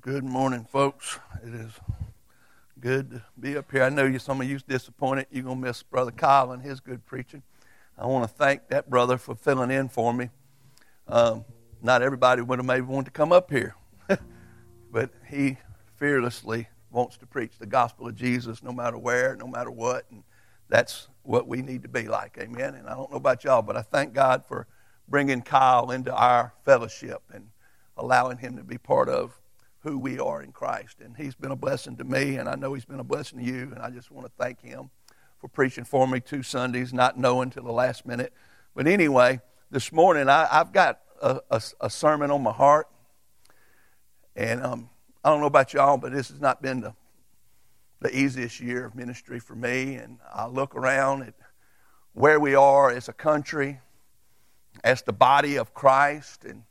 Good morning, folks. It is good to be up here. I know you, some of you's disappointed. You're to miss Brother Kyle and his good preaching. I want to thank that brother for filling in for me. Um, not everybody would have maybe wanted to come up here, but he fearlessly wants to preach the gospel of Jesus no matter where, no matter what. And that's what we need to be like. Amen. And I don't know about y'all, but I thank God for bringing Kyle into our fellowship and allowing him to be part of who we are in Christ. And he's been a blessing to me, and I know he's been a blessing to you, and I just want to thank him for preaching for me two Sundays, not knowing till the last minute. But anyway, this morning I, have got a, a, a, sermon on my heart, and um, I don't know about y'all, but this has not been the, the easiest year of ministry for me. And I look around at where we are as a country, as the body of Christ, and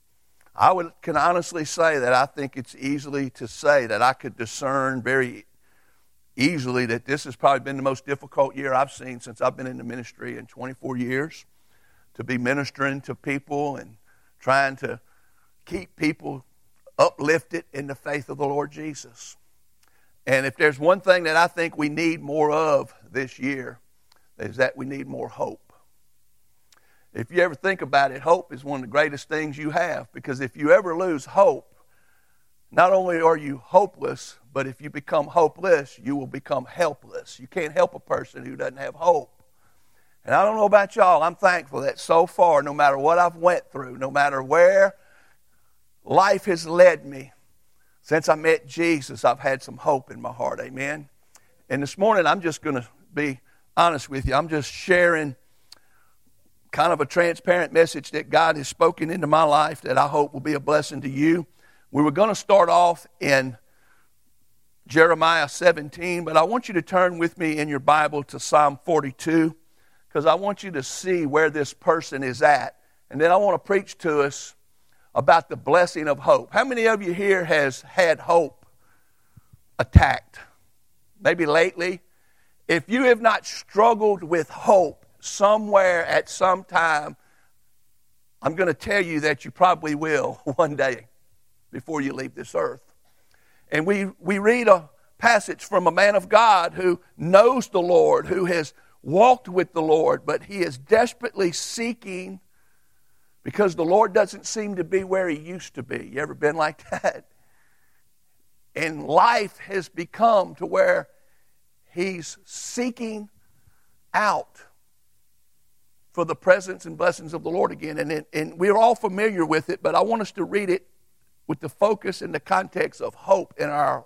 I would, can honestly say that I think it's easily to say that I could discern very easily that this has probably been the most difficult year I've seen since I've been in the ministry in 24 years to be ministering to people and trying to keep people uplifted in the faith of the Lord Jesus. And if there's one thing that I think we need more of this year, is that we need more hope. If you ever think about it, hope is one of the greatest things you have because if you ever lose hope, not only are you hopeless, but if you become hopeless, you will become helpless. You can't help a person who doesn't have hope. And I don't know about y'all, I'm thankful that so far, no matter what I've went through, no matter where life has led me, since I met Jesus, I've had some hope in my heart. Amen. And this morning, I'm just going to be honest with you. I'm just sharing kind of a transparent message that God has spoken into my life that I hope will be a blessing to you. We were going to start off in Jeremiah 17, but I want you to turn with me in your Bible to Psalm 42 because I want you to see where this person is at. And then I want to preach to us about the blessing of hope. How many of you here has had hope attacked? Maybe lately. If you have not struggled with hope, somewhere at some time, I'm going to tell you that you probably will one day before you leave this earth. And we, we read a passage from a man of God who knows the Lord, who has walked with the Lord, but he is desperately seeking because the Lord doesn't seem to be where he used to be. You ever been like that? And life has become to where he's seeking out for the presence and blessings of the Lord again. And, and we're all familiar with it, but I want us to read it with the focus and the context of hope in our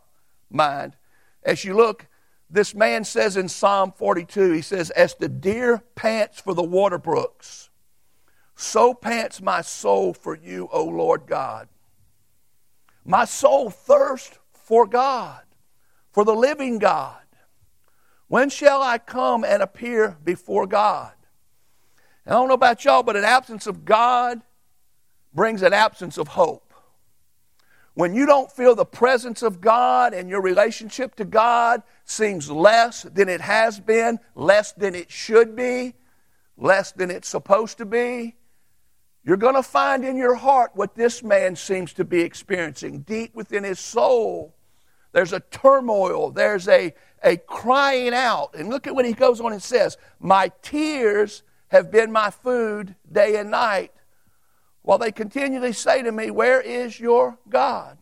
mind. As you look, this man says in Psalm 42, he says, As the deer pants for the water brooks, so pants my soul for you, O Lord God. My soul thirsts for God, for the living God. When shall I come and appear before God? I don't know about y'all, but an absence of God brings an absence of hope. When you don't feel the presence of God and your relationship to God seems less than it has been, less than it should be, less than it's supposed to be, you're going to find in your heart what this man seems to be experiencing deep within his soul. There's a turmoil, there's a, a crying out. And look at what he goes on and says My tears have been my food day and night, while they continually say to me, Where is your God?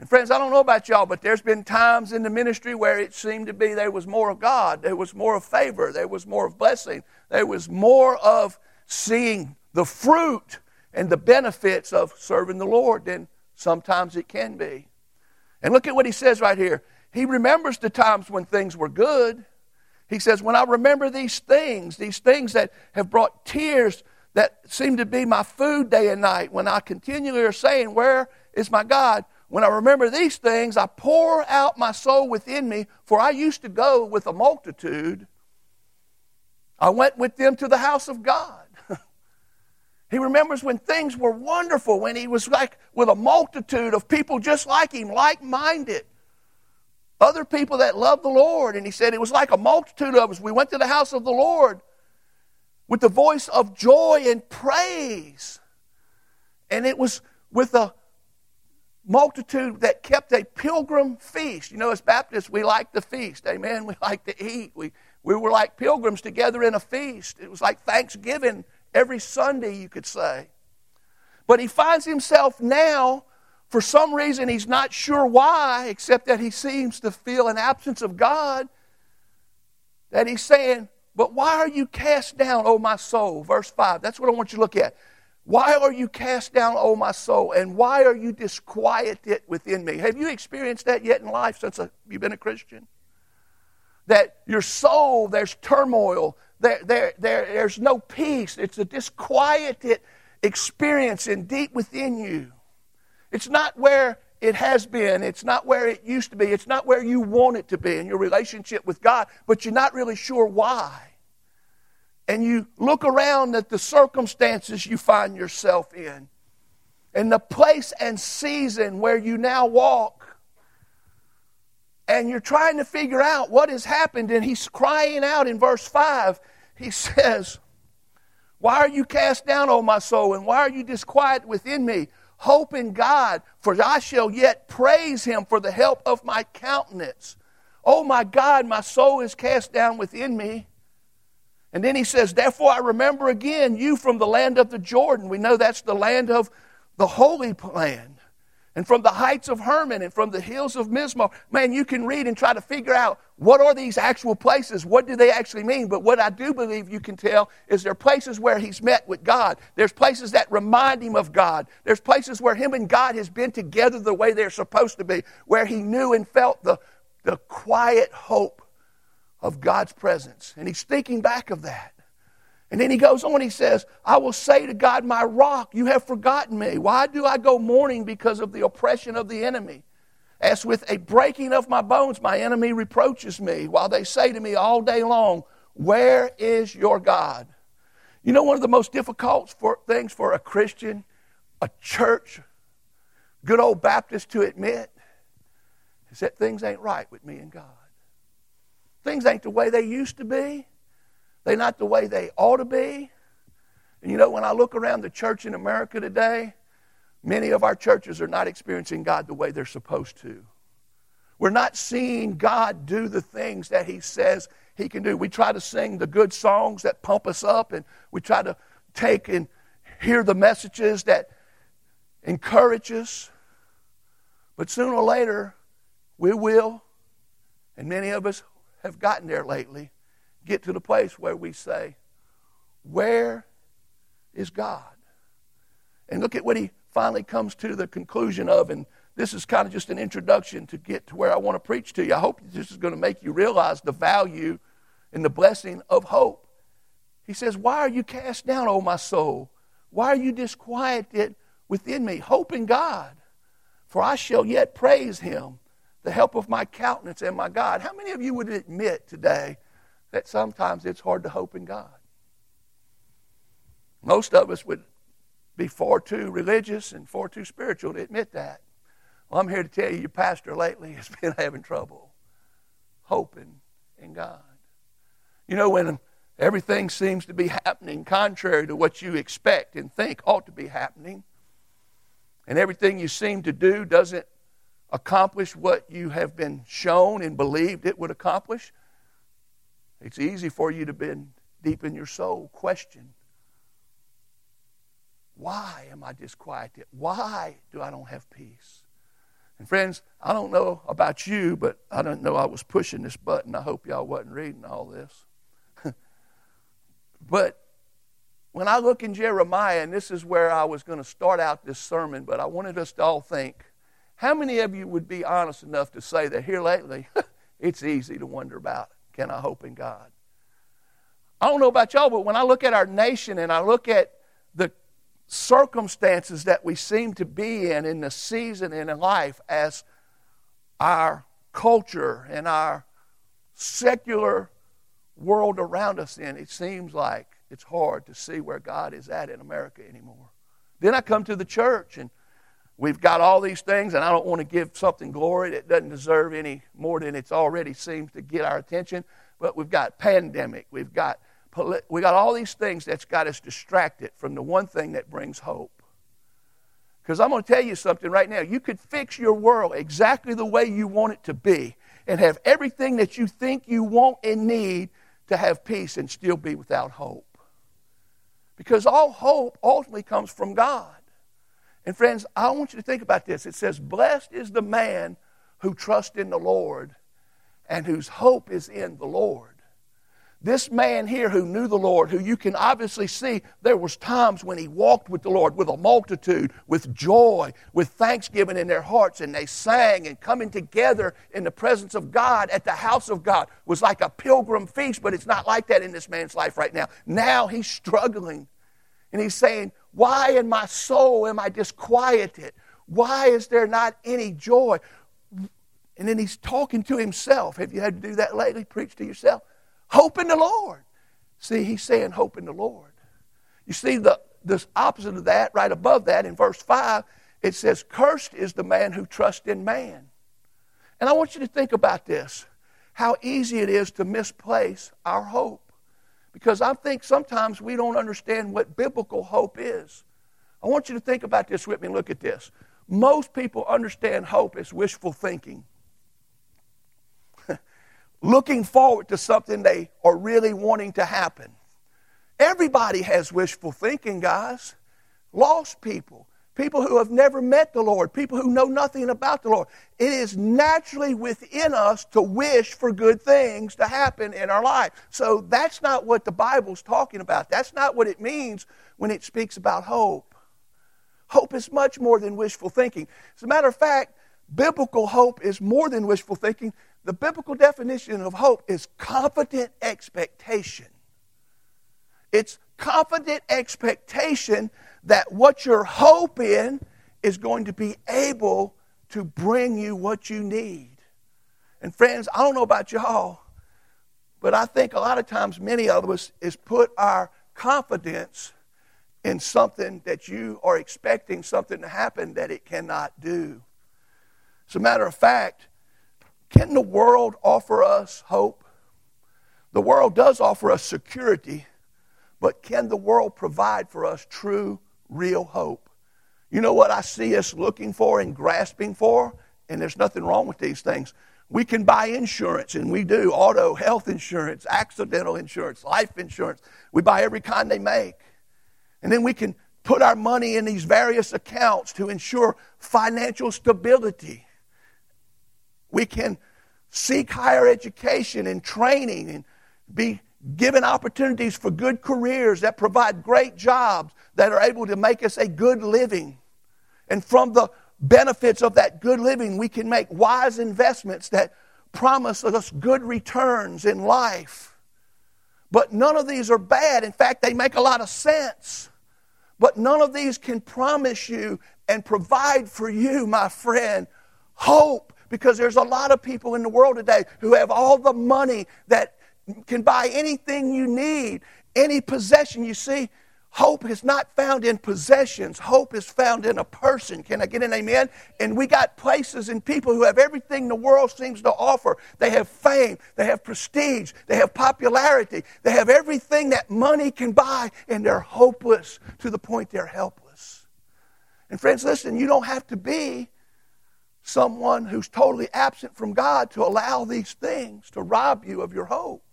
And friends, I don't know about y'all, but there's been times in the ministry where it seemed to be there was more of God, there was more of favor, there was more of blessing, there was more of seeing the fruit and the benefits of serving the Lord than sometimes it can be. And look at what he says right here. He remembers the times when things were good. He says, When I remember these things, these things that have brought tears that seem to be my food day and night, when I continually are saying, Where is my God? When I remember these things, I pour out my soul within me, for I used to go with a multitude. I went with them to the house of God. he remembers when things were wonderful, when he was like with a multitude of people just like him, like minded other people that loved the Lord. And he said it was like a multitude of us. We went to the house of the Lord with the voice of joy and praise. And it was with a multitude that kept a pilgrim feast. You know, as Baptists, we like the feast. Amen. We like to eat. We, we were like pilgrims together in a feast. It was like Thanksgiving every Sunday, you could say. But he finds himself now, for some reason, he's not sure why, except that he seems to feel an absence of God, that he's saying, But why are you cast down, O my soul? Verse 5. That's what I want you to look at. Why are you cast down, O my soul? And why are you disquieted within me? Have you experienced that yet in life since a, you've been a Christian? That your soul, there's turmoil, there, there, there, there's no peace. It's a disquieted experience in deep within you. It's not where it has been. It's not where it used to be. It's not where you want it to be in your relationship with God, but you're not really sure why. And you look around at the circumstances you find yourself in, and the place and season where you now walk, and you're trying to figure out what has happened. And he's crying out in verse 5 he says, Why are you cast down, O my soul, and why are you disquiet within me? Hope in God, for I shall yet praise him for the help of my countenance. Oh my God, my soul is cast down within me. And then he says, Therefore I remember again you from the land of the Jordan. We know that's the land of the Holy Land and from the heights of Hermon and from the hills of Mizar. Man, you can read and try to figure out what are these actual places? What do they actually mean? But what I do believe you can tell is there are places where he's met with God. There's places that remind him of God. There's places where him and God has been together the way they're supposed to be, where he knew and felt the, the quiet hope of God's presence. And he's thinking back of that. And then he goes on, he says, I will say to God, my rock, you have forgotten me. Why do I go mourning because of the oppression of the enemy? As with a breaking of my bones, my enemy reproaches me, while they say to me all day long, Where is your God? You know, one of the most difficult for, things for a Christian, a church, good old Baptist to admit is that things ain't right with me and God. Things ain't the way they used to be. They're not the way they ought to be. And you know, when I look around the church in America today, many of our churches are not experiencing God the way they're supposed to. We're not seeing God do the things that He says He can do. We try to sing the good songs that pump us up, and we try to take and hear the messages that encourage us. But sooner or later, we will, and many of us have gotten there lately, get to the place where we say, Where is God? And look at what he finally comes to the conclusion of. And this is kind of just an introduction to get to where I want to preach to you. I hope this is going to make you realize the value and the blessing of hope. He says, Why are you cast down, O my soul? Why are you disquieted within me? Hope in God, for I shall yet praise him, the help of my countenance and my God. How many of you would admit today that sometimes it's hard to hope in God. Most of us would be far too religious and far too spiritual to admit that. Well, I'm here to tell you, your pastor lately has been having trouble hoping in God. You know, when everything seems to be happening contrary to what you expect and think ought to be happening, and everything you seem to do doesn't accomplish what you have been shown and believed it would accomplish, it's easy for you to be deep in your soul question why am I disquieted? Why do I don't have peace? And friends, I don't know about you, but I don't know I was pushing this button. I hope y'all wasn't reading all this. but when I look in Jeremiah, and this is where I was going to start out this sermon, but I wanted us to all think how many of you would be honest enough to say that here lately, it's easy to wonder about? Can I hope in God? I don't know about y'all, but when I look at our nation and I look at the circumstances that we seem to be in in the season in life as our culture and our secular world around us in, it seems like it's hard to see where God is at in America anymore. Then I come to the church and We've got all these things, and I don't want to give something glory that doesn't deserve any more than it's already seems to get our attention. But we've got pandemic, we've got we got all these things that's got us distracted from the one thing that brings hope. Because I'm going to tell you something right now. You could fix your world exactly the way you want it to be and have everything that you think you want and need to have peace and still be without hope. Because all hope ultimately comes from God. And friends, I want you to think about this. It says, Blessed is the man who trusts in the Lord and whose hope is in the Lord. This man here who knew the Lord, who you can obviously see there was times when he walked with the Lord with a multitude, with joy, with thanksgiving in their hearts, and they sang and coming together in the presence of God at the house of God was like a pilgrim feast, but it's not like that in this man's life right now. Now he's struggling. And he's saying, Why in my soul am I disquieted? Why is there not any joy? And then he's talking to himself. Have you had to do that lately? Preach to yourself? Hope in the Lord. See, he's saying hope in the Lord. You see, the, the opposite of that, right above that in verse 5, it says, Cursed is the man who trusts in man. And I want you to think about this how easy it is to misplace our hope. Because I think sometimes we don't understand what biblical hope is. I want you to think about this with me. Look at this. Most people understand hope as wishful thinking looking forward to something they are really wanting to happen. Everybody has wishful thinking, guys. Lost people, people who have never met the Lord, people who know nothing about the Lord. It is naturally within us to wish for good things to happen in our life. So that's not what the Bible's talking about. That's not what it means when it speaks about hope. Hope is much more than wishful thinking. As a matter of fact, biblical hope is more than wishful thinking the biblical definition of hope is confident expectation. It's confident expectation that what you're hoping is going to be able to bring you what you need. And friends, I don't know about y'all, but I think a lot of times many of us is put our confidence in something that you are expecting something to happen that it cannot do. As a matter of fact, can the world offer us hope? The world does offer us security, but can the world provide for us true, real hope? You know what I see us looking for and grasping for? And there's nothing wrong with these things. We can buy insurance, and we do auto, health insurance, accidental insurance, life insurance. We buy every kind they make. And then we can put our money in these various accounts to ensure financial stability. We can seek higher education and training and be given opportunities for good careers that provide great jobs that are able to make us a good living. And from the benefits of that good living, we can make wise investments that promise us good returns in life. But none of these are bad. In fact, they make a lot of sense. But none of these can promise you and provide for you, my friend, hope because there's a lot of people in the world today who have all the money that can buy anything you need, any possession. You see, hope is not found in possessions, hope is found in a person. Can I get an amen? And we got places and people who have everything the world seems to offer. They have fame, they have prestige, they have popularity, they have everything that money can buy, and they're hopeless to the point they're helpless. And friends, listen, you don't have to be someone who's totally absent from God to allow these things to rob you of your hope.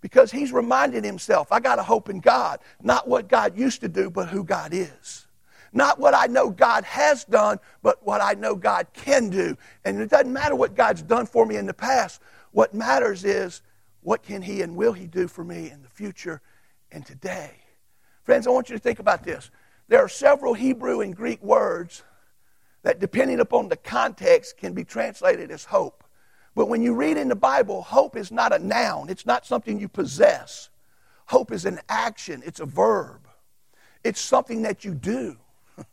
Because he's reminding himself, I got a hope in God, not what God used to do, but who God is. Not what I know God has done, but what I know God can do. And it doesn't matter what God's done for me in the past. What matters is what can he and will he do for me in the future and today. Friends, I want you to think about this. There are several Hebrew and Greek words that, depending upon the context, can be translated as hope. But when you read in the Bible, hope is not a noun, it's not something you possess. Hope is an action, it's a verb, it's something that you do.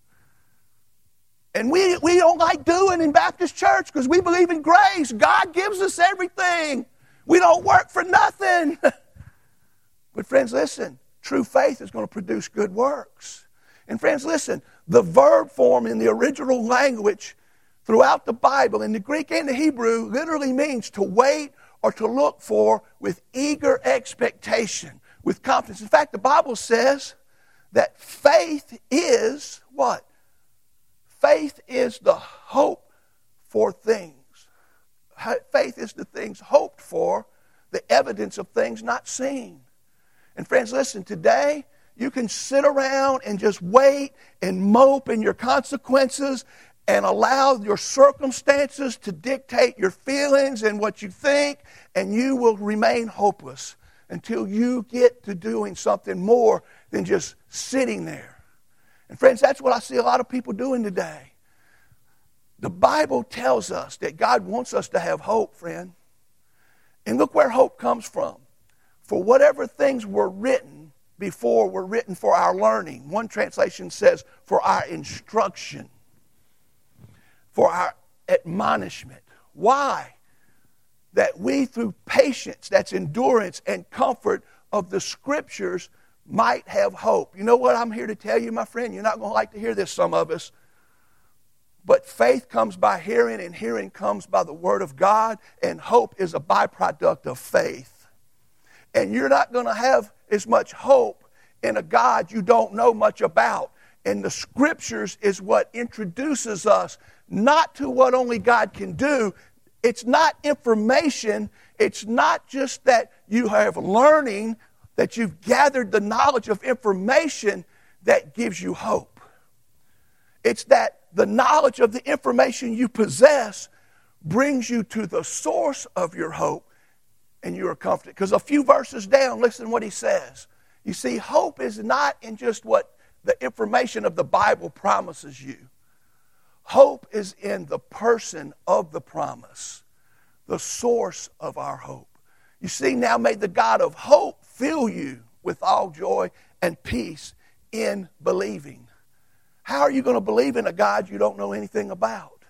And we, we don't like doing in Baptist church because we believe in grace. God gives us everything. We don't work for nothing. but, friends, listen true faith is going to produce good works. And, friends, listen the verb form in the original language throughout the Bible, in the Greek and the Hebrew, literally means to wait or to look for with eager expectation, with confidence. In fact, the Bible says that faith is what? faith is the hope for things. Faith is the things hoped for, the evidence of things not seen. And friends, listen, today you can sit around and just wait and mope in your consequences and allow your circumstances to dictate your feelings and what you think, and you will remain hopeless until you get to doing something more than just sitting there. And, friends, that's what I see a lot of people doing today. The Bible tells us that God wants us to have hope, friend. And look where hope comes from. For whatever things were written before were written for our learning. One translation says, for our instruction, for our admonishment. Why? That we, through patience, that's endurance and comfort of the scriptures, might have hope. You know what I'm here to tell you, my friend? You're not going to like to hear this, some of us. But faith comes by hearing, and hearing comes by the Word of God, and hope is a byproduct of faith. And you're not going to have as much hope in a God you don't know much about. And the Scriptures is what introduces us not to what only God can do. It's not information, it's not just that you have learning, that you've gathered the knowledge of information that gives you hope. It's that the knowledge of the information you possess brings you to the source of your hope and you are comforted. Because a few verses down, listen what he says. You see, hope is not in just what the information of the Bible promises you. Hope is in the person of the promise, the source of our hope. You see, now may the God of hope fill you with all joy and peace in believing how are you going to believe in a God you don't know anything about?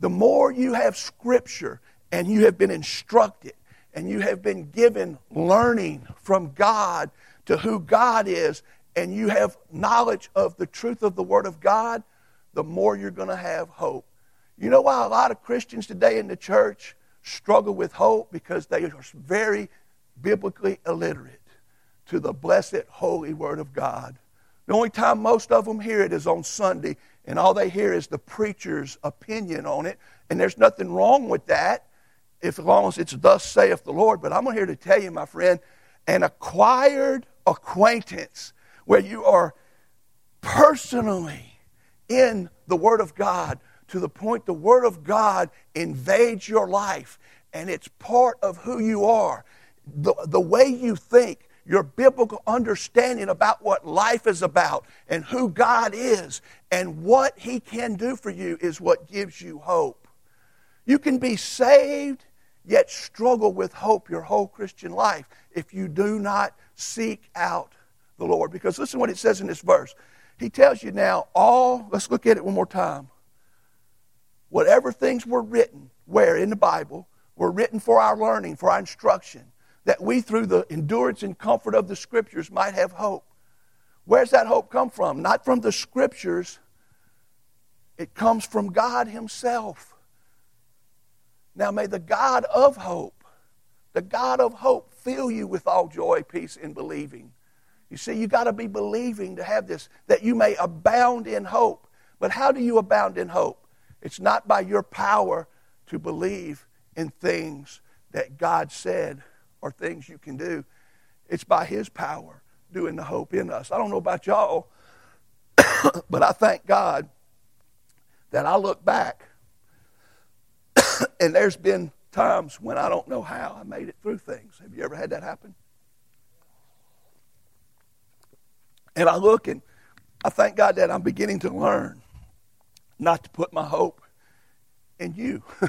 The more you have Scripture and you have been instructed and you have been given learning from God to who God is, and you have knowledge of the truth of the Word of God, the more you're going to have hope. You know why a lot of Christians today in the church struggle with hope? Because they are very biblically illiterate to the blessed, holy Word of God. The only time most of them hear it is on Sunday, and all they hear is the preacher's opinion on it. And there's nothing wrong with that, if as long as it's thus saith the Lord. But I'm here to tell you, my friend, an acquired acquaintance where you are personally in the Word of God to the point the Word of God invades your life and it's part of who you are. The, the way you think, your biblical understanding about what life is about and who God is and what He can do for you is what gives you hope. You can be saved, yet struggle with hope your whole Christian life if you do not seek out the Lord. Because listen what it says in this verse. He tells you now, all, let's look at it one more time. Whatever things were written, where in the Bible, were written for our learning, for our instruction that we, through the endurance and comfort of the Scriptures, might have hope. Where's that hope come from? Not from the Scriptures, it comes from God Himself. Now, may the God of hope, the God of hope, fill you with all joy, peace, and believing. You see, you got to be believing to have this, that you may abound in hope. But how do you abound in hope? It's not by your power to believe in things that God said or things you can do. It's by His power doing the hope in us. I don't know about y'all, but I thank God that I look back and there's been times when I don't know how I made it through things. Have you ever had that happen? And I look and I thank God that I'm beginning to learn not to put my hope in you,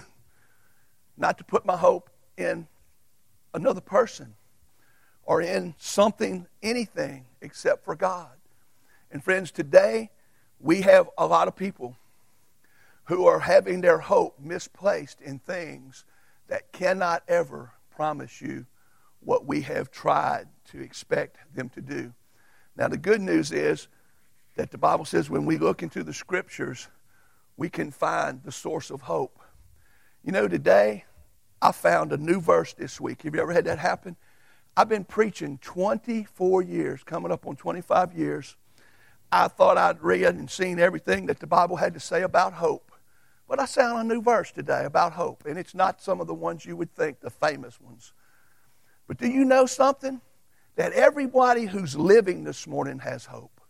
not to put my hope in another person or in something, anything except for God. And friends, today we have a lot of people who are having their hope misplaced in things that cannot ever promise you what we have tried to expect them to do. Now, the good news is that the Bible says when we look into the scriptures, we can find the source of hope. You know, today, I found a new verse this week. Have you ever had that happen? I've been preaching 24 years, coming up on 25 years. I thought I'd read and seen everything that the Bible had to say about hope. But I found a new verse today about hope, and it's not some of the ones you would think, the famous ones. But do you know something? That everybody who's living this morning has hope.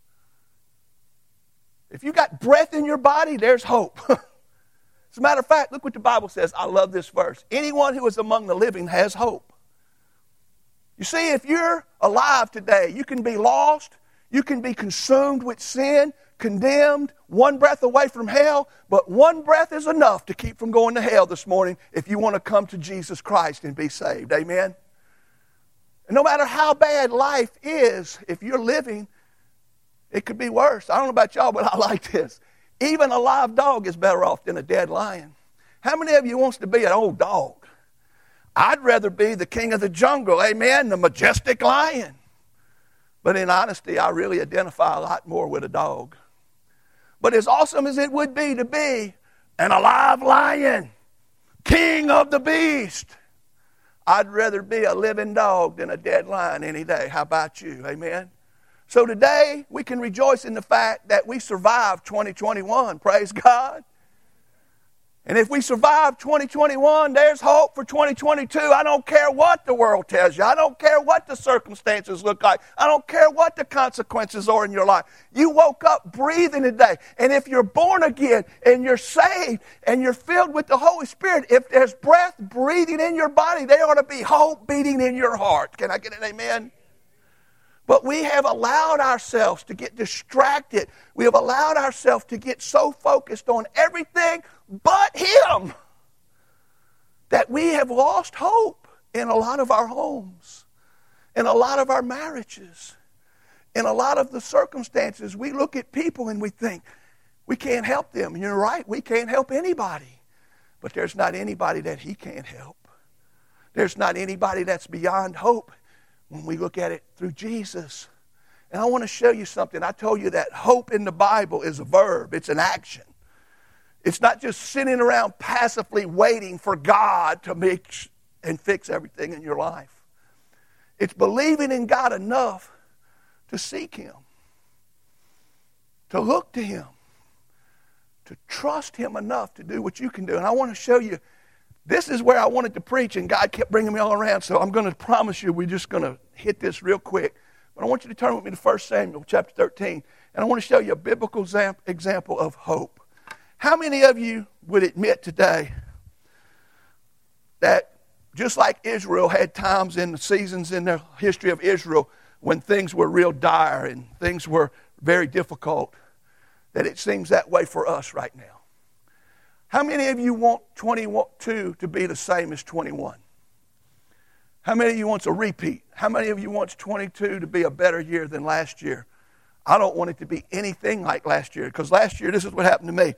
If you got breath in your body, there's hope. As a matter of fact, look what the Bible says. I love this verse. Anyone who is among the living has hope. You see, if you're alive today, you can be lost, you can be consumed with sin, condemned, one breath away from hell, but one breath is enough to keep from going to hell this morning if you want to come to Jesus Christ and be saved. Amen? And no matter how bad life is, if you're living, it could be worse. I don't know about y'all, but I like this. Even a live dog is better off than a dead lion. How many of you wants to be an old dog? I'd rather be the king of the jungle, amen, the majestic lion. But in honesty, I really identify a lot more with a dog. But as awesome as it would be to be an alive lion, king of the beast, I'd rather be a living dog than a dead lion any day. How about you? Amen. So today we can rejoice in the fact that we survived 2021. Praise God. And if we survive 2021, there's hope for 2022. I don't care what the world tells you. I don't care what the circumstances look like. I don't care what the consequences are in your life. You woke up breathing today. And if you're born again and you're saved and you're filled with the Holy Spirit, if there's breath breathing in your body, there ought to be hope beating in your heart. Can I get an amen? But we have allowed ourselves to get distracted. We have allowed ourselves to get so focused on everything but Him that we have lost hope in a lot of our homes, in a lot of our marriages, in a lot of the circumstances. We look at people and we think, we can't help them. And you're right, we can't help anybody. But there's not anybody that He can't help. There's not anybody that's beyond hope when we look at it through Jesus. And I want to show you something. I told you that hope in the Bible is a verb, it's an action. It's not just sitting around passively waiting for God to make and fix everything in your life. It's believing in God enough to seek Him, to look to Him, to trust Him enough to do what you can do. And I want to show you this is where I wanted to preach, and God kept bringing me all around. So I'm going to promise you, we're just going to hit this real quick. But I want you to turn with me to 1 Samuel chapter 13, and I want to show you a biblical example of hope. How many of you would admit today that just like Israel had times the seasons in the history of Israel when things were real dire and things were very difficult, that it seems that way for us right now? How many of you want 22 to be the same as 21? How many of you wants a repeat? How many of you wants 22 to be a better year than last year? I don't want it to be anything like last year because last year this is what happened to me.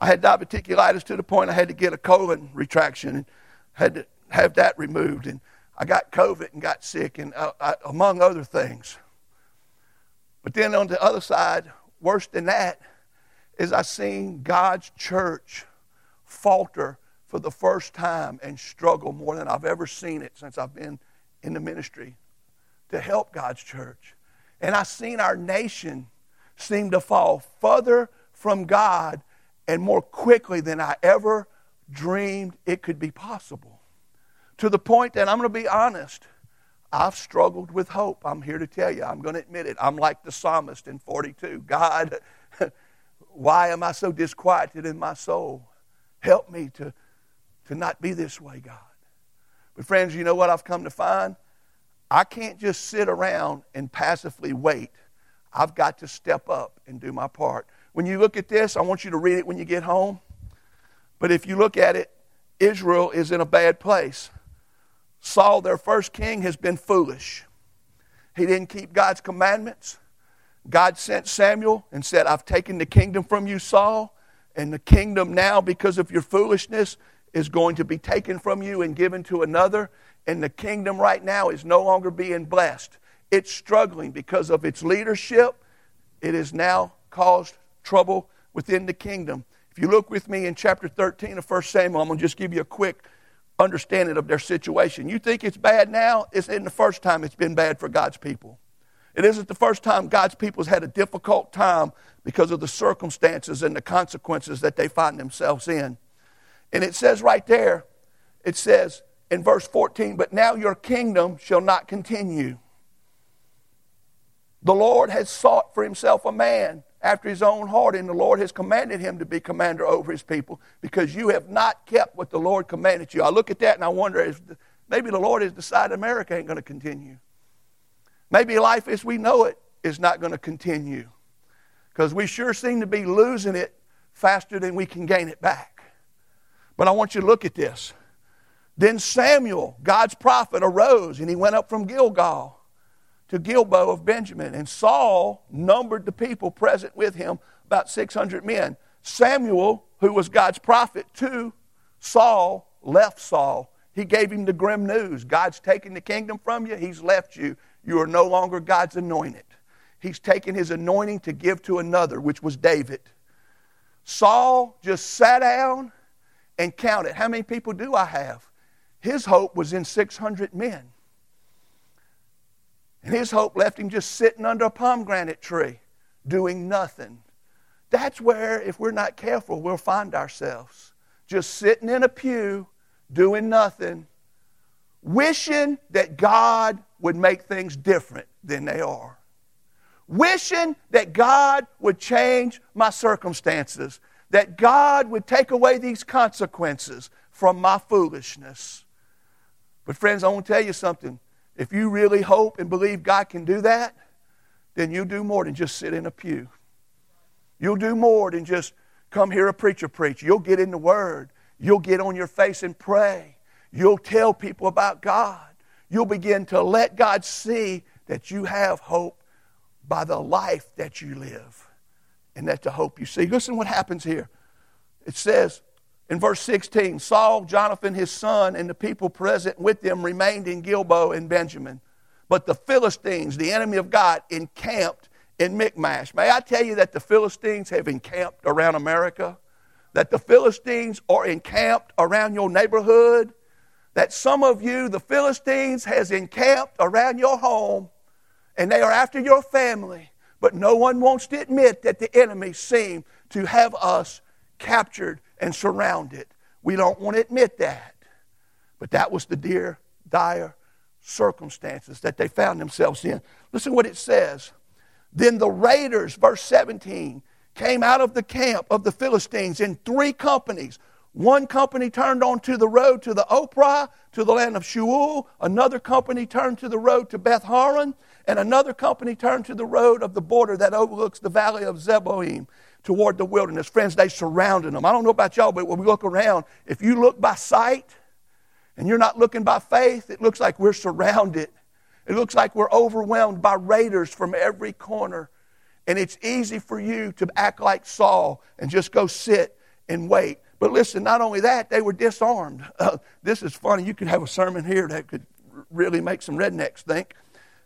I had diverticulitis to the point I had to get a colon retraction and had to have that removed and I got COVID and got sick and uh, I, among other things. But then on the other side, worse than that, is I seen God's church falter for the first time and struggle more than I've ever seen it since I've been in the ministry to help God's church. And I've seen our nation seem to fall further from God and more quickly than I ever dreamed it could be possible. To the point that I'm going to be honest, I've struggled with hope. I'm here to tell you, I'm going to admit it. I'm like the psalmist in 42 God, why am I so disquieted in my soul? Help me to, to not be this way, God. But, friends, you know what I've come to find? I can't just sit around and passively wait. I've got to step up and do my part. When you look at this, I want you to read it when you get home. But if you look at it, Israel is in a bad place. Saul, their first king, has been foolish. He didn't keep God's commandments. God sent Samuel and said, I've taken the kingdom from you, Saul. And the kingdom now, because of your foolishness, is going to be taken from you and given to another. And the kingdom right now is no longer being blessed. It's struggling because of its leadership. It has now caused trouble within the kingdom. If you look with me in chapter 13 of 1 Samuel, I'm going to just give you a quick understanding of their situation. You think it's bad now? It's in the first time it's been bad for God's people. It isn't the first time God's people has had a difficult time because of the circumstances and the consequences that they find themselves in. And it says right there, it says in verse 14, but now your kingdom shall not continue. The Lord has sought for himself a man after his own heart, and the Lord has commanded him to be commander over his people because you have not kept what the Lord commanded you. I look at that and I wonder if maybe the Lord has decided America ain't going to continue. Maybe life as we know it is not going to continue because we sure seem to be losing it faster than we can gain it back. But I want you to look at this. Then Samuel, God's prophet, arose and he went up from Gilgal to Gilboa of Benjamin. And Saul numbered the people present with him, about 600 men. Samuel, who was God's prophet to Saul, left Saul. He gave him the grim news God's taken the kingdom from you, he's left you. You are no longer God's anointed. He's taken his anointing to give to another, which was David. Saul just sat down and counted. How many people do I have? His hope was in 600 men. And his hope left him just sitting under a pomegranate tree, doing nothing. That's where, if we're not careful, we'll find ourselves. Just sitting in a pew, doing nothing, wishing that God would make things different than they are. Wishing that God would change my circumstances, that God would take away these consequences from my foolishness. But, friends, I want to tell you something. If you really hope and believe God can do that, then you'll do more than just sit in a pew. You'll do more than just come hear a preacher preach. You'll get in the Word. You'll get on your face and pray. You'll tell people about God. You'll begin to let God see that you have hope by the life that you live and that the hope you see. Listen what happens here. It says, in verse 16, Saul, Jonathan, his son, and the people present with them remained in Gilboa and Benjamin. But the Philistines, the enemy of God, encamped in Michmash. May I tell you that the Philistines have encamped around America? That the Philistines are encamped around your neighborhood? That some of you, the Philistines, has encamped around your home and they are after your family, but no one wants to admit that the enemy seem to have us captured and surrounded. We don't want to admit that. But that was the dear, dire circumstances that they found themselves in. Listen what it says. Then the raiders, verse 17, came out of the camp of the Philistines in three companies. One company turned onto the road to the Ophrah, to the land of Shual. Another company turned to the road to Beth Horon. And another company turned to the road of the border that overlooks the valley of Zeboim toward the wilderness. Friends, they surrounded them. I don't know about y'all, but when we look around, if you look by sight and you're not looking by faith, it looks like we're surrounded. It looks like we're overwhelmed by raiders from every corner. And it's easy for you to act like Saul and just go sit and wait. But listen, not only that, they were disarmed. Uh, this is funny. You could have a sermon here that could really make some rednecks think.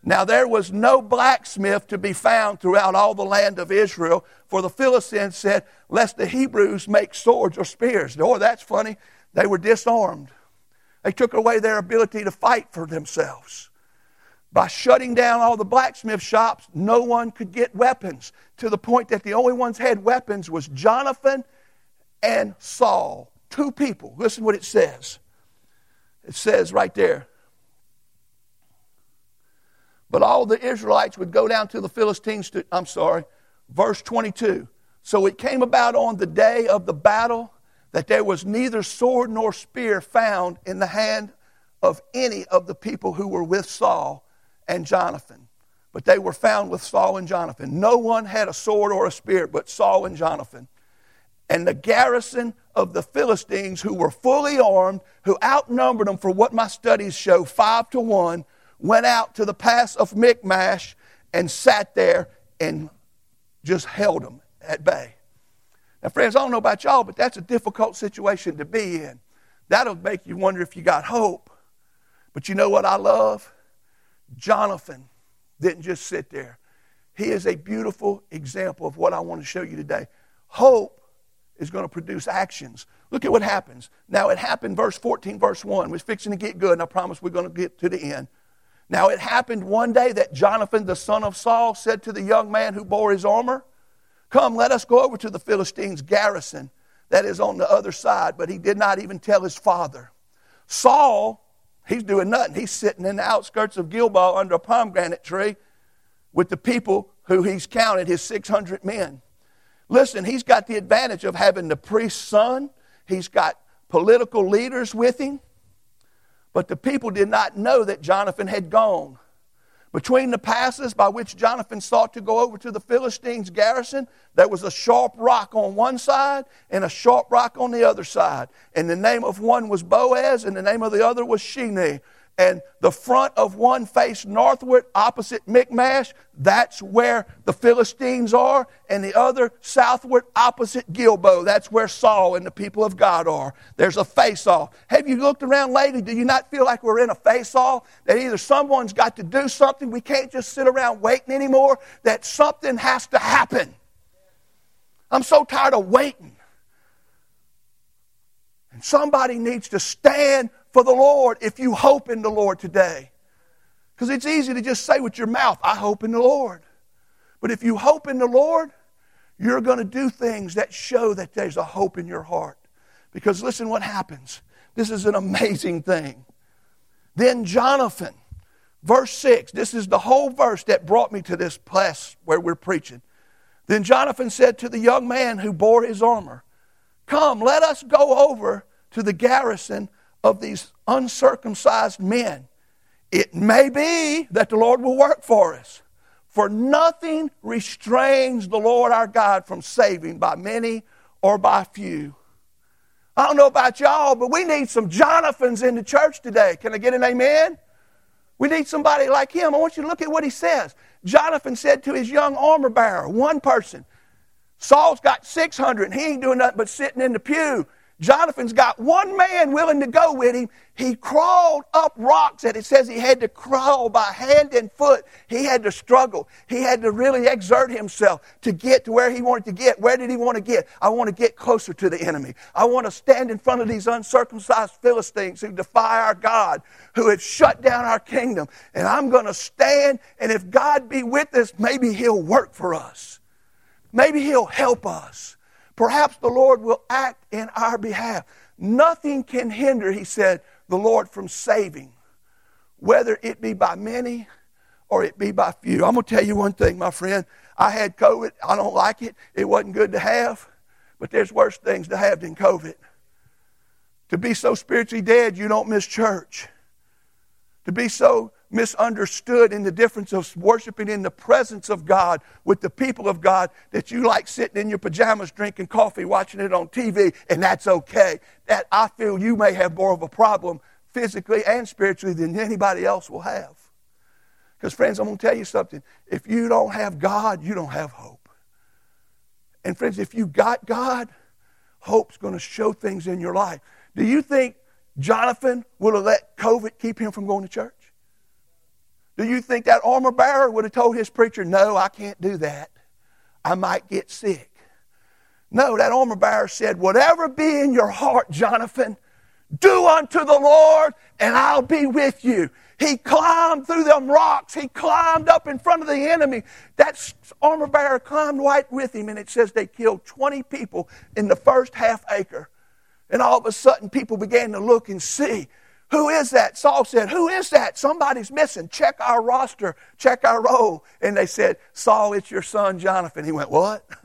Now there was no blacksmith to be found throughout all the land of Israel, for the Philistines said, Lest the Hebrews make swords or spears. Oh, that's funny. They were disarmed. They took away their ability to fight for themselves. By shutting down all the blacksmith shops, no one could get weapons, to the point that the only ones had weapons was Jonathan and Saul. Two people. Listen what it says. It says right there. But all the Israelites would go down to the Philistines to, I'm sorry, verse 22. So it came about on the day of the battle that there was neither sword nor spear found in the hand of any of the people who were with Saul and Jonathan. But they were found with Saul and Jonathan. No one had a sword or a spear but Saul and Jonathan. And the garrison of the Philistines, who were fully armed, who outnumbered them for what my studies show, five to one, went out to the pass of Michmash and sat there and just held them at bay. Now, friends, I don't know about y'all, but that's a difficult situation to be in. That'll make you wonder if you got hope. But you know what I love? Jonathan didn't just sit there. He is a beautiful example of what I want to show you today. Hope is going to produce actions. Look at what happens. Now, it happened, verse 14, verse 1. We're fixing to get good, and I promise we're going to get to the end. Now it happened one day that Jonathan, the son of Saul, said to the young man who bore his armor, Come, let us go over to the Philistines' garrison that is on the other side. But he did not even tell his father. Saul, he's doing nothing. He's sitting in the outskirts of Gilboa under a pomegranate tree with the people who he's counted, his 600 men. Listen, he's got the advantage of having the priest's son, he's got political leaders with him. But the people did not know that Jonathan had gone. Between the passes by which Jonathan sought to go over to the Philistines' garrison, there was a sharp rock on one side and a sharp rock on the other side. And the name of one was Boaz, and the name of the other was Sheni and the front of one faced northward opposite Michmash. That's where the Philistines are. And the other southward opposite Gilboa. That's where Saul and the people of God are. There's a face off. Have you looked around lately? Do you not feel like we're in a face off? That either someone's got to do something. We can't just sit around waiting anymore. That something has to happen. I'm so tired of waiting. And somebody needs to stand for the Lord if you hope in the Lord today. Because it's easy to just say with your mouth, I hope in the Lord. But if you hope in the Lord, you're going to do things that show that there's a hope in your heart. Because listen what happens. This is an amazing thing. Then Jonathan, verse 6, this is the whole verse that brought me to this place where we're preaching. Then Jonathan said to the young man who bore his armor, Come, let us go over to the garrison of these uncircumcised men. It may be that the Lord will work for us. For nothing restrains the Lord our God from saving by many or by few. I don't know about y'all, but we need some Jonathans in the church today. Can I get an amen? We need somebody like him. I want you to look at what he says. Jonathan said to his young armor bearer, one person, Saul's got 600 and he ain't doing nothing but sitting in the pew Jonathan's got one man willing to go with him. He crawled up rocks that it says he had to crawl by hand and foot. He had to struggle. He had to really exert himself to get to where he wanted to get. Where did he want to get? I want to get closer to the enemy. I want to stand in front of these uncircumcised Philistines who defy our God, who have shut down our kingdom. And I'm going to stand, and if God be with us, maybe he'll work for us. Maybe he'll help us. Perhaps the Lord will act in our behalf. Nothing can hinder, he said, the Lord from saving, whether it be by many or it be by few. I'm going to tell you one thing, my friend. I had COVID. I don't like it. It wasn't good to have, but there's worse things to have than COVID. To be so spiritually dead, you don't miss church. To be so misunderstood in the difference of worshiping in the presence of God with the people of God that you like sitting in your pajamas drinking coffee watching it on TV and that's okay. That I feel you may have more of a problem physically and spiritually than anybody else will have. Because friends, I'm going to tell you something. If you don't have God, you don't have hope. And friends, if you got God, hope's going to show things in your life. Do you think Jonathan would have let COVID keep him from going to church? Do you think that armor bearer would have told his preacher, No, I can't do that? I might get sick. No, that armor bearer said, Whatever be in your heart, Jonathan, do unto the Lord, and I'll be with you. He climbed through them rocks. He climbed up in front of the enemy. That armor bearer climbed right with him, and it says they killed 20 people in the first half acre. And all of a sudden, people began to look and see who is that? Saul said, Who is that? Somebody's missing. Check our roster, check our roll. And they said, Saul, it's your son Jonathan. He went, What?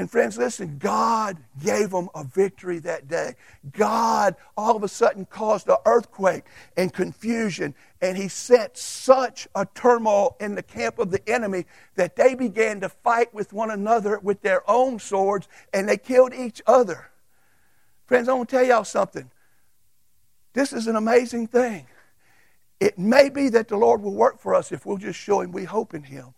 And friends, listen, God gave them a victory that day. God all of a sudden caused an earthquake and confusion, and He sent such a turmoil in the camp of the enemy that they began to fight with one another with their own swords, and they killed each other. Friends, I want to tell y'all something. This is an amazing thing. It may be that the Lord will work for us if we'll just show Him we hope in Him.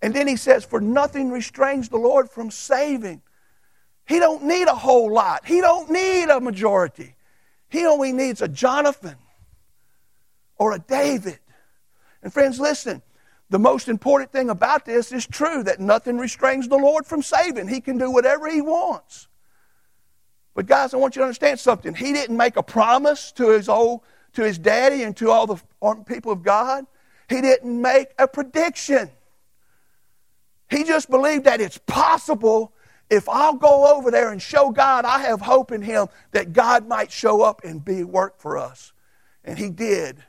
And then He says, For nothing restrains the Lord from saving. He don't need a whole lot. He don't need a majority. He only needs a Jonathan or a David. And friends, listen. The most important thing about this is true that nothing restrains the Lord from saving. He can do whatever He wants. But guys, I want you to understand something. He didn't make a promise to his old to his daddy and to all the um, people of God. He didn't make a prediction. He just believed that it's possible if I'll go over there and show God I have hope in Him, that God might show up and be work for us. And He did.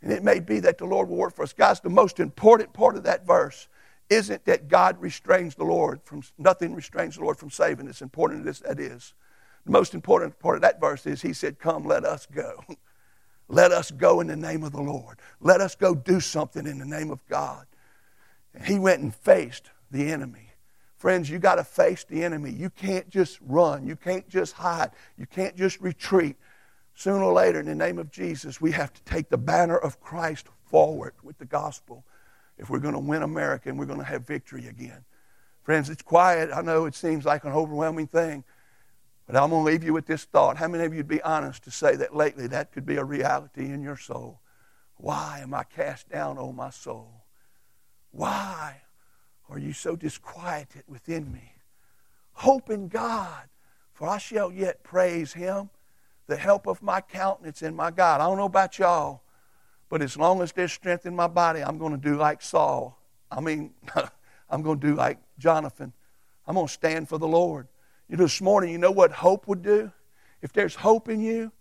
And it may be that the Lord will work for us. Guys, the most important part of that verse isn't that God restrains the Lord from nothing restrains the Lord from saving. As important as that is. The most important part of that verse is He said, Come, let us go. let us go in the name of the Lord. Let us go do something in the name of God. And he went and faced the enemy. Friends, you got to face the enemy. You can't just run. You can't just hide. You can't just retreat. Sooner or later, in the name of Jesus, we have to take the banner of Christ forward with the gospel if we're going to win America and we're going to have victory again. Friends, it's quiet. I know it seems like an overwhelming thing, but I'm going to leave you with this thought. How many of you would be honest to say that lately that could be a reality in your soul? Why am I cast down, O my soul? Why are you so disquieted within me? Hope in God, for I shall yet praise him, the help of my countenance and my God. I don't know about y'all, but as long as there's strength in my body, I'm going to do like Saul. I mean, I'm going to do like Jonathan. I'm going to stand for the Lord. You know, this morning, you know what hope would do? If there's hope in you,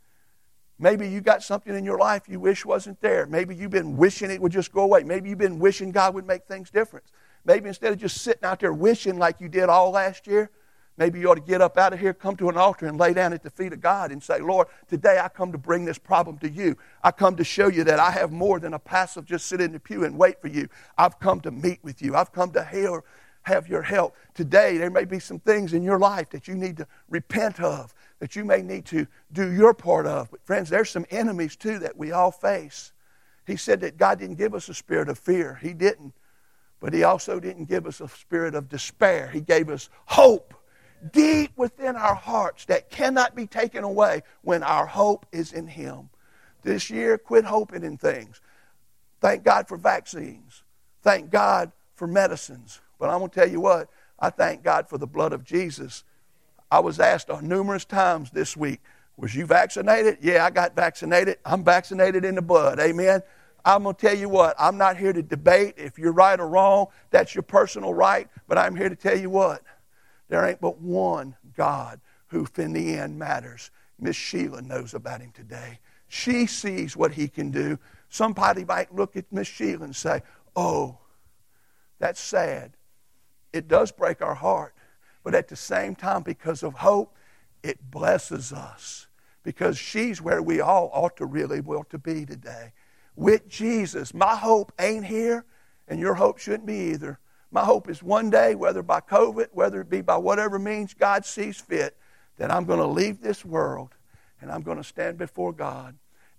maybe you got something in your life you wish wasn't there. Maybe you've been wishing it would just go away. Maybe you've been wishing God would make things different. Maybe instead of just sitting out there wishing like you did all last year, maybe you ought to get up out of here, come to an altar, and lay down at the feet of God and say, Lord, today I come to bring this problem to you. I come to show you that I have more than a passive just sit in the pew and wait for you. I've come to meet with you. I've come to hear, have your help. Today, there may be some things in your life that you need to repent of, that you may need to do your part of. But, friends, there's some enemies too that we all face. He said that God didn't give us a spirit of fear. He didn't. But He also didn't give us a spirit of despair. He gave us hope deep within our hearts that cannot be taken away when our hope is in Him. This year, quit hoping in things. Thank God for vaccines. Thank God for medicines. But I'm going to tell you what, I thank God for the blood of Jesus. I was asked numerous times this week, was you vaccinated? Yeah, I got vaccinated. I'm vaccinated in the blood. Amen. I'm going to tell you what, I'm not here to debate if you're right or wrong. That's your personal right. But I'm here to tell you what, there ain't but one God who, in the end, matters. Miss Sheila knows about him today. She sees what he can do. Somebody might look at Miss Sheila and say, Oh, that's sad. It does break our heart. But at the same time, because of hope, it blesses us. Because she's where we all ought to really want to be today with Jesus. My hope ain't here, and your hope shouldn't be either. My hope is one day, whether by COVID, whether it be by whatever means God sees fit, that I'm going to leave this world and I'm going to stand before God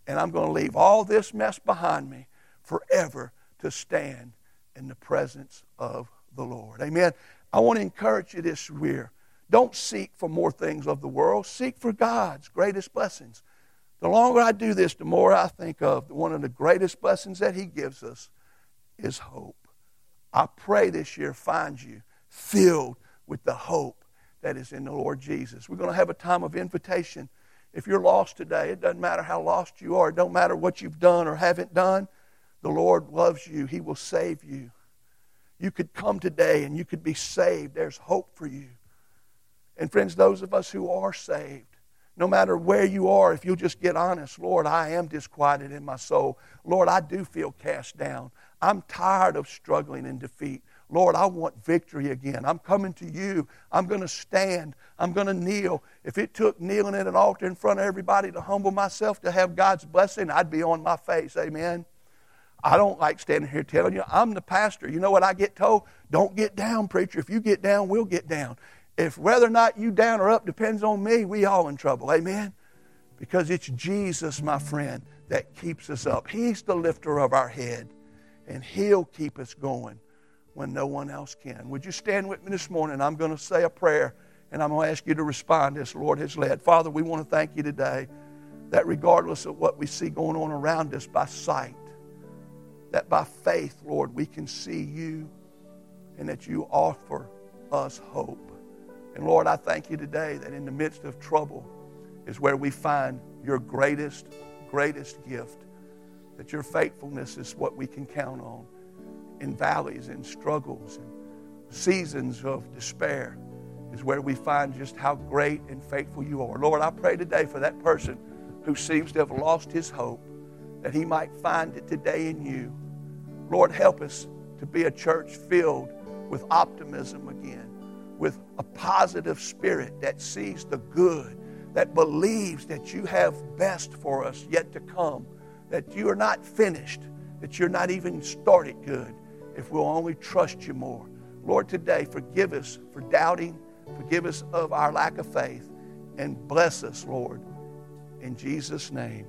and I'm going to leave all this mess behind me forever to stand in the presence of the Lord. Amen. I want to encourage you this year. Don't seek for more things of the world. Seek for God's greatest blessings. The longer I do this, the more I think of one of the greatest blessings that He gives us is hope. I pray this year finds you filled with the hope that is in the Lord Jesus. We're going to have a time of invitation. If you're lost today, it doesn't matter how lost you are, it don't matter what you've done or haven't done. The Lord loves you. He will save you. You could come today and you could be saved. There's hope for you. And friends, those of us who are saved, no matter where you are, if you'll just get honest, Lord, I am disquieted in my soul. Lord, I do feel cast down. I'm tired of struggling in defeat. Lord, I want victory again. I'm coming to you. I'm going to stand. I'm going to kneel. If it took kneeling at an altar in front of everybody to humble myself to have God's blessing, I'd be on my face. Amen. I don't like standing here telling you, I'm the pastor. You know what I get told? Don't get down, preacher. If you get down, we'll get down. If whether or not you down or up depends on me, we all in trouble. Amen? Because it's Jesus, my friend, that keeps us up. He's the lifter of our head, and He'll keep us going when no one else can. Would you stand with me this morning? I'm going to say a prayer, and I'm going to ask you to respond as the Lord has led. Father, we want to thank you today that regardless of what we see going on around us by sight, that by faith, Lord, we can see you and that you offer us hope. And Lord, I thank you today that in the midst of trouble is where we find your greatest, greatest gift, that your faithfulness is what we can count on in valleys and struggles and seasons of despair is where we find just how great and faithful you are. Lord, I pray today for that person who seems to have lost his hope, that he might find it today in you. Lord, help us to be a church filled with optimism again, with a positive spirit that sees the good, that believes that you have best for us yet to come, that you are not finished, that you're not even started good, if we'll only trust you more. Lord, today, forgive us for doubting, forgive us of our lack of faith, and bless us, Lord, in Jesus' name.